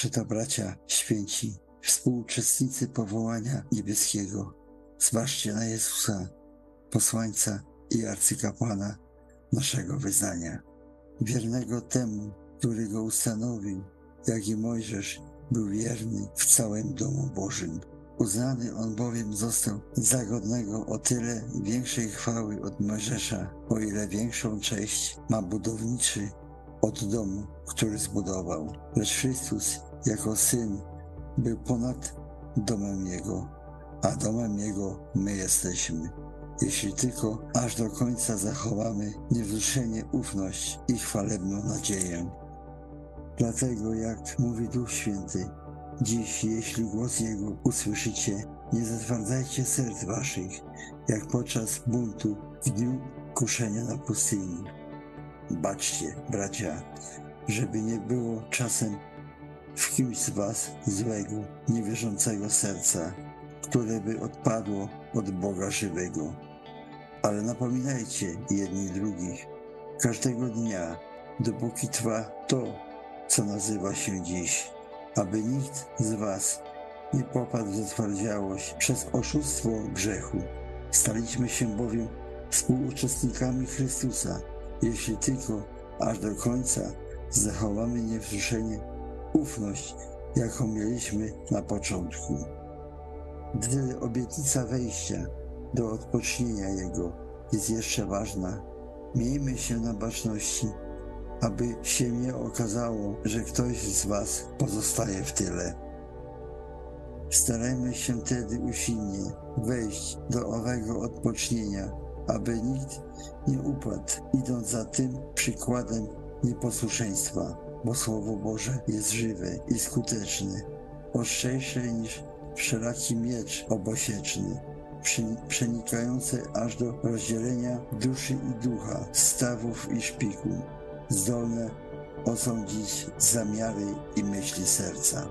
Przeto bracia święci, współuczestnicy powołania niebieskiego, zważcie na Jezusa, posłańca i arcykapłana naszego wyznania, wiernego temu, który go ustanowił, jak i Mojżesz był wierny w całym domu Bożym. Uznany on bowiem został za godnego o tyle większej chwały od Mojżesza, o ile większą cześć ma budowniczy od domu, który zbudował. Lecz Chrystus jako Syn był ponad domem Jego, a domem Jego my jesteśmy. Jeśli tylko aż do końca zachowamy niewzruszenie ufność i chwalebną nadzieję. Dlatego, jak mówi Duch Święty, dziś, jeśli głos Jego usłyszycie, nie zatwardzajcie serc waszych, jak podczas buntu w dniu kuszenia na pustyni. Baczcie, bracia, żeby nie było czasem w kimś z was złego, niewierzącego serca, które by odpadło od Boga żywego. Ale napominajcie jedni drugich każdego dnia, dopóki trwa to, co nazywa się dziś, aby nikt z was nie popadł w zatwardziałość przez oszustwo grzechu. Staliśmy się bowiem współuczestnikami Chrystusa, jeśli tylko aż do końca zachowamy niewzruszenie ufność, jaką mieliśmy na początku. Gdy obietnica wejścia do odpocznienia Jego jest jeszcze ważna, miejmy się na baczności, aby się nie okazało, że ktoś z Was pozostaje w tyle. Starajmy się tedy usilnie wejść do owego odpocznienia, aby nikt nie upadł, idąc za tym przykładem nieposłuszeństwa, bo Słowo Boże jest żywe i skuteczne, ostrzejsze niż wszelaki miecz obosieczny, przenikający aż do rozdzielenia duszy i ducha, stawów i szpiku, zdolne osądzić zamiary i myśli serca.